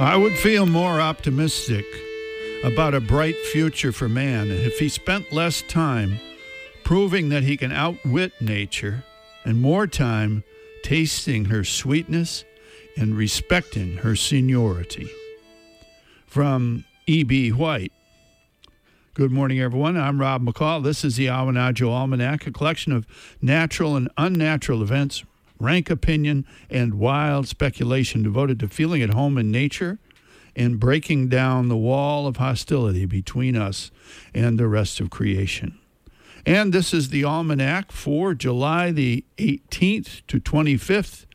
I would feel more optimistic about a bright future for man if he spent less time proving that he can outwit nature and more time tasting her sweetness and respecting her seniority. From E.B. White. Good morning, everyone. I'm Rob McCall. This is the Awanadjo Almanac, a collection of natural and unnatural events, rank opinion, and wild speculation devoted to feeling at home in nature and breaking down the wall of hostility between us and the rest of creation. And this is the Almanac for July the 18th to 25th,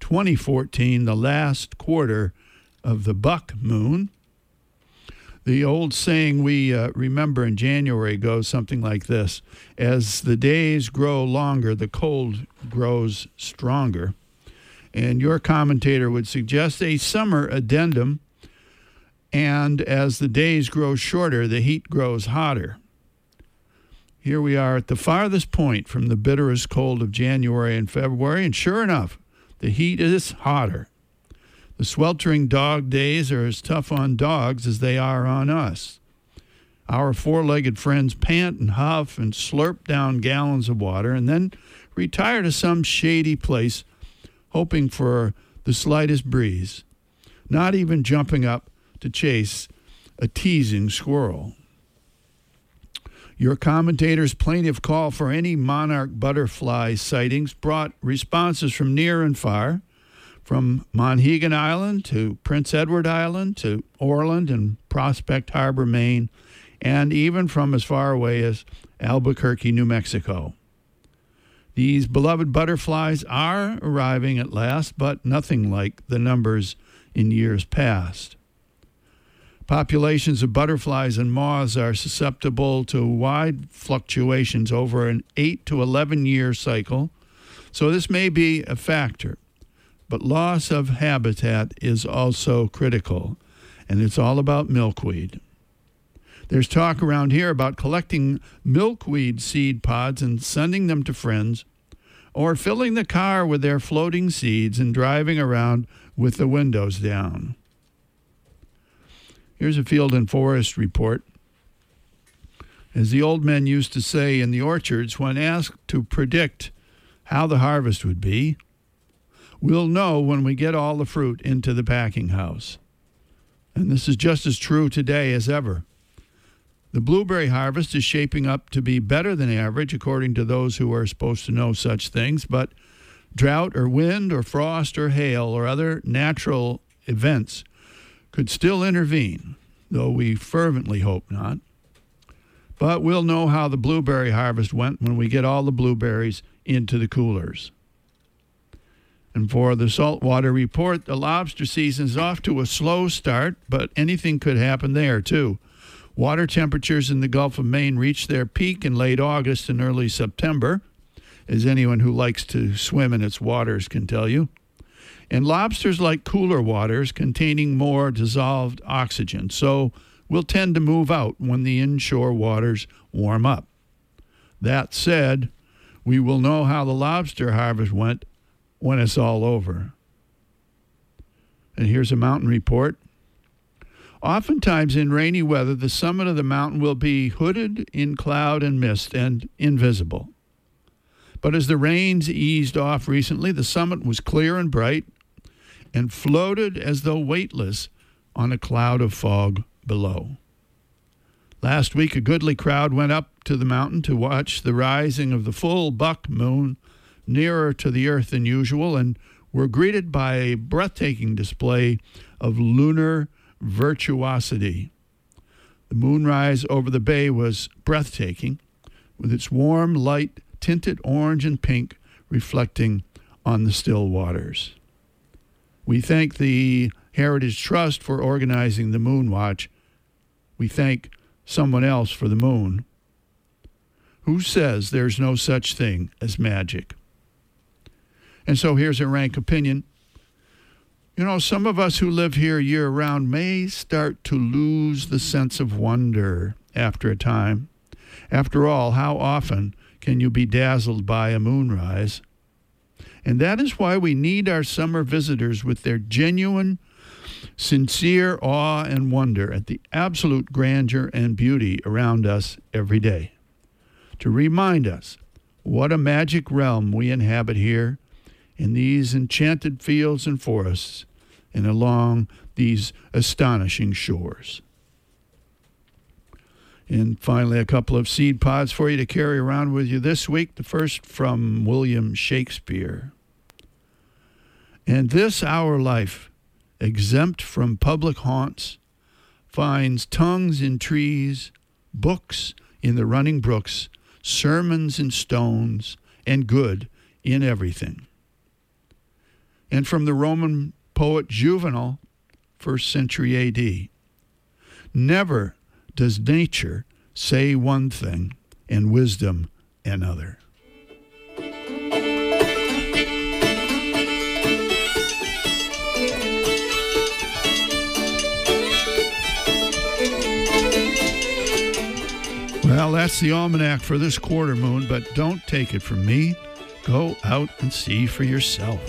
2014, the last quarter of the buck moon. The old saying we uh, remember in January goes something like this As the days grow longer, the cold grows stronger. And your commentator would suggest a summer addendum. And as the days grow shorter, the heat grows hotter. Here we are at the farthest point from the bitterest cold of January and February, and sure enough, the heat is hotter. The sweltering dog days are as tough on dogs as they are on us. Our four legged friends pant and huff and slurp down gallons of water and then retire to some shady place, hoping for the slightest breeze, not even jumping up to chase a teasing squirrel. Your commentator's plaintive call for any monarch butterfly sightings brought responses from near and far from Monhegan Island to Prince Edward Island to Orland and Prospect Harbor, Maine, and even from as far away as Albuquerque, New Mexico. These beloved butterflies are arriving at last, but nothing like the numbers in years past. Populations of butterflies and moths are susceptible to wide fluctuations over an 8 to 11 year cycle, so this may be a factor. But loss of habitat is also critical, and it's all about milkweed. There's talk around here about collecting milkweed seed pods and sending them to friends, or filling the car with their floating seeds and driving around with the windows down. Here's a field and forest report. As the old men used to say in the orchards when asked to predict how the harvest would be, We'll know when we get all the fruit into the packing house. And this is just as true today as ever. The blueberry harvest is shaping up to be better than average, according to those who are supposed to know such things, but drought or wind or frost or hail or other natural events could still intervene, though we fervently hope not. But we'll know how the blueberry harvest went when we get all the blueberries into the coolers. And for the saltwater report, the lobster season is off to a slow start, but anything could happen there too. Water temperatures in the Gulf of Maine reach their peak in late August and early September, as anyone who likes to swim in its waters can tell you. And lobsters like cooler waters containing more dissolved oxygen, so will tend to move out when the inshore waters warm up. That said, we will know how the lobster harvest went when it's all over. And here's a mountain report. Oftentimes in rainy weather, the summit of the mountain will be hooded in cloud and mist and invisible. But as the rains eased off recently, the summit was clear and bright and floated as though weightless on a cloud of fog below. Last week, a goodly crowd went up to the mountain to watch the rising of the full buck moon nearer to the Earth than usual and were greeted by a breathtaking display of lunar virtuosity. The moonrise over the bay was breathtaking, with its warm light tinted orange and pink reflecting on the still waters. We thank the Heritage Trust for organizing the Moon Watch. We thank someone else for the moon. Who says there's no such thing as magic? And so here's a rank opinion. You know, some of us who live here year round may start to lose the sense of wonder after a time. After all, how often can you be dazzled by a moonrise? And that is why we need our summer visitors with their genuine sincere awe and wonder at the absolute grandeur and beauty around us every day, to remind us what a magic realm we inhabit here in these enchanted fields and forests and along these astonishing shores. And finally, a couple of seed pods for you to carry around with you this week. The first from William Shakespeare. And this our life, exempt from public haunts, finds tongues in trees, books in the running brooks, sermons in stones, and good in everything. And from the Roman poet Juvenal, first century AD. Never does nature say one thing and wisdom another. Well, that's the almanac for this quarter moon, but don't take it from me. Go out and see for yourself.